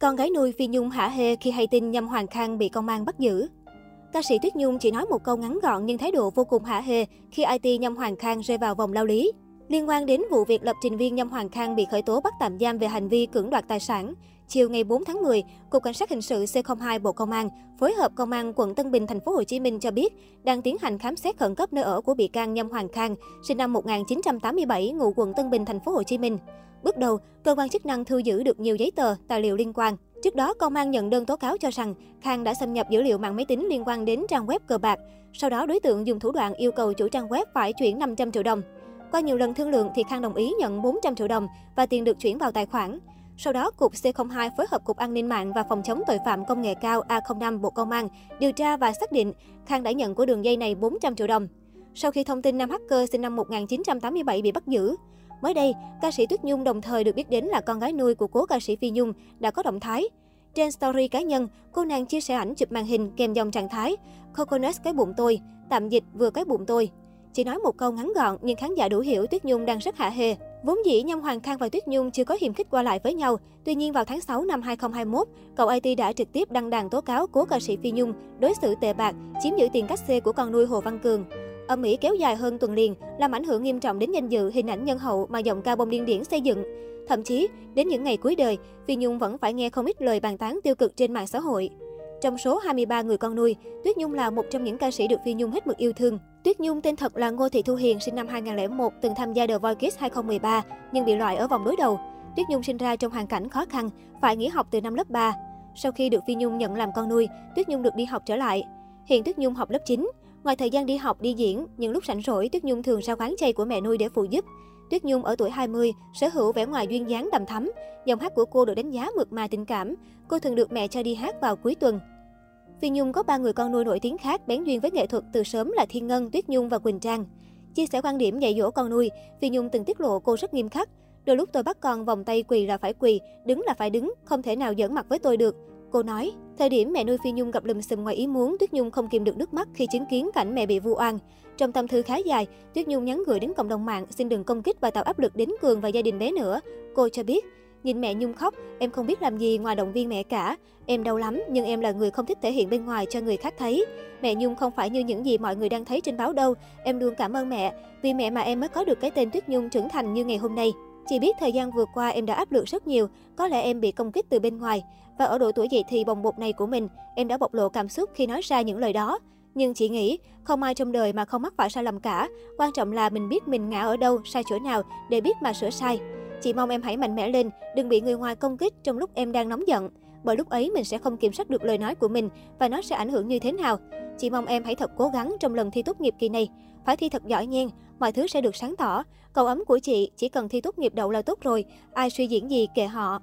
Con gái nuôi Phi Nhung hả hê khi hay tin Nhâm Hoàng Khang bị công an bắt giữ. Ca sĩ Tuyết Nhung chỉ nói một câu ngắn gọn nhưng thái độ vô cùng hả hê khi IT Nhâm Hoàng Khang rơi vào vòng lao lý. Liên quan đến vụ việc lập trình viên Nhâm Hoàng Khang bị khởi tố bắt tạm giam về hành vi cưỡng đoạt tài sản, chiều ngày 4 tháng 10, Cục Cảnh sát hình sự C02 Bộ Công an phối hợp Công an quận Tân Bình thành phố Hồ Chí Minh cho biết đang tiến hành khám xét khẩn cấp nơi ở của bị can Nhâm Hoàng Khang, sinh năm 1987, ngụ quận Tân Bình thành phố Hồ Chí Minh. Bước đầu, cơ quan chức năng thu giữ được nhiều giấy tờ, tài liệu liên quan. Trước đó, công an nhận đơn tố cáo cho rằng Khang đã xâm nhập dữ liệu mạng máy tính liên quan đến trang web cờ bạc. Sau đó, đối tượng dùng thủ đoạn yêu cầu chủ trang web phải chuyển 500 triệu đồng. Qua nhiều lần thương lượng thì Khang đồng ý nhận 400 triệu đồng và tiền được chuyển vào tài khoản. Sau đó, Cục C02 phối hợp Cục An ninh mạng và Phòng chống tội phạm công nghệ cao A05 Bộ Công an điều tra và xác định Khang đã nhận của đường dây này 400 triệu đồng. Sau khi thông tin nam hacker sinh năm 1987 bị bắt giữ, Mới đây, ca sĩ Tuyết Nhung đồng thời được biết đến là con gái nuôi của cố ca sĩ Phi Nhung đã có động thái. Trên story cá nhân, cô nàng chia sẻ ảnh chụp màn hình kèm dòng trạng thái Coconut cái bụng tôi, tạm dịch vừa cái bụng tôi. Chỉ nói một câu ngắn gọn nhưng khán giả đủ hiểu Tuyết Nhung đang rất hạ hề. Vốn dĩ Nhâm Hoàng Khang và Tuyết Nhung chưa có hiềm khích qua lại với nhau. Tuy nhiên vào tháng 6 năm 2021, cậu IT đã trực tiếp đăng đàn tố cáo cố ca sĩ Phi Nhung đối xử tệ bạc, chiếm giữ tiền cắt xê của con nuôi Hồ Văn Cường. Âm Mỹ kéo dài hơn tuần liền, làm ảnh hưởng nghiêm trọng đến danh dự, hình ảnh nhân hậu mà giọng ca bông điên điển xây dựng. Thậm chí, đến những ngày cuối đời, Phi Nhung vẫn phải nghe không ít lời bàn tán tiêu cực trên mạng xã hội. Trong số 23 người con nuôi, Tuyết Nhung là một trong những ca sĩ được Phi Nhung hết mực yêu thương. Tuyết Nhung tên thật là Ngô Thị Thu Hiền, sinh năm 2001, từng tham gia The Voice Kids 2013, nhưng bị loại ở vòng đối đầu. Tuyết Nhung sinh ra trong hoàn cảnh khó khăn, phải nghỉ học từ năm lớp 3. Sau khi được Phi Nhung nhận làm con nuôi, Tuyết Nhung được đi học trở lại. Hiện Tuyết Nhung học lớp 9. Ngoài thời gian đi học, đi diễn, những lúc rảnh rỗi, Tuyết Nhung thường ra quán chay của mẹ nuôi để phụ giúp. Tuyết Nhung ở tuổi 20, sở hữu vẻ ngoài duyên dáng đầm thắm. Giọng hát của cô được đánh giá mượt mà tình cảm. Cô thường được mẹ cho đi hát vào cuối tuần. Phi Nhung có ba người con nuôi nổi tiếng khác bén duyên với nghệ thuật từ sớm là Thiên Ngân, Tuyết Nhung và Quỳnh Trang. Chia sẻ quan điểm dạy dỗ con nuôi, Phi Nhung từng tiết lộ cô rất nghiêm khắc. Đôi lúc tôi bắt con vòng tay quỳ là phải quỳ, đứng là phải đứng, không thể nào giỡn mặt với tôi được. Cô nói, thời điểm mẹ nuôi Phi Nhung gặp lùm xùm ngoài ý muốn, Tuyết Nhung không kìm được nước mắt khi chứng kiến cảnh mẹ bị vu oan. Trong tâm thư khá dài, Tuyết Nhung nhắn gửi đến cộng đồng mạng xin đừng công kích và tạo áp lực đến Cường và gia đình bé nữa. Cô cho biết, Nhìn mẹ Nhung khóc, em không biết làm gì ngoài động viên mẹ cả. Em đau lắm, nhưng em là người không thích thể hiện bên ngoài cho người khác thấy. Mẹ Nhung không phải như những gì mọi người đang thấy trên báo đâu. Em luôn cảm ơn mẹ, vì mẹ mà em mới có được cái tên Tuyết Nhung trưởng thành như ngày hôm nay. Chỉ biết thời gian vừa qua em đã áp lực rất nhiều, có lẽ em bị công kích từ bên ngoài. Và ở độ tuổi dậy thì bồng bột này của mình, em đã bộc lộ cảm xúc khi nói ra những lời đó. Nhưng chị nghĩ, không ai trong đời mà không mắc phải sai lầm cả. Quan trọng là mình biết mình ngã ở đâu, sai chỗ nào để biết mà sửa sai. Chị mong em hãy mạnh mẽ lên, đừng bị người ngoài công kích trong lúc em đang nóng giận. Bởi lúc ấy mình sẽ không kiểm soát được lời nói của mình và nó sẽ ảnh hưởng như thế nào. Chị mong em hãy thật cố gắng trong lần thi tốt nghiệp kỳ này. Phải thi thật giỏi nhen mọi thứ sẽ được sáng tỏ. Cầu ấm của chị chỉ cần thi tốt nghiệp đậu là tốt rồi, ai suy diễn gì kệ họ.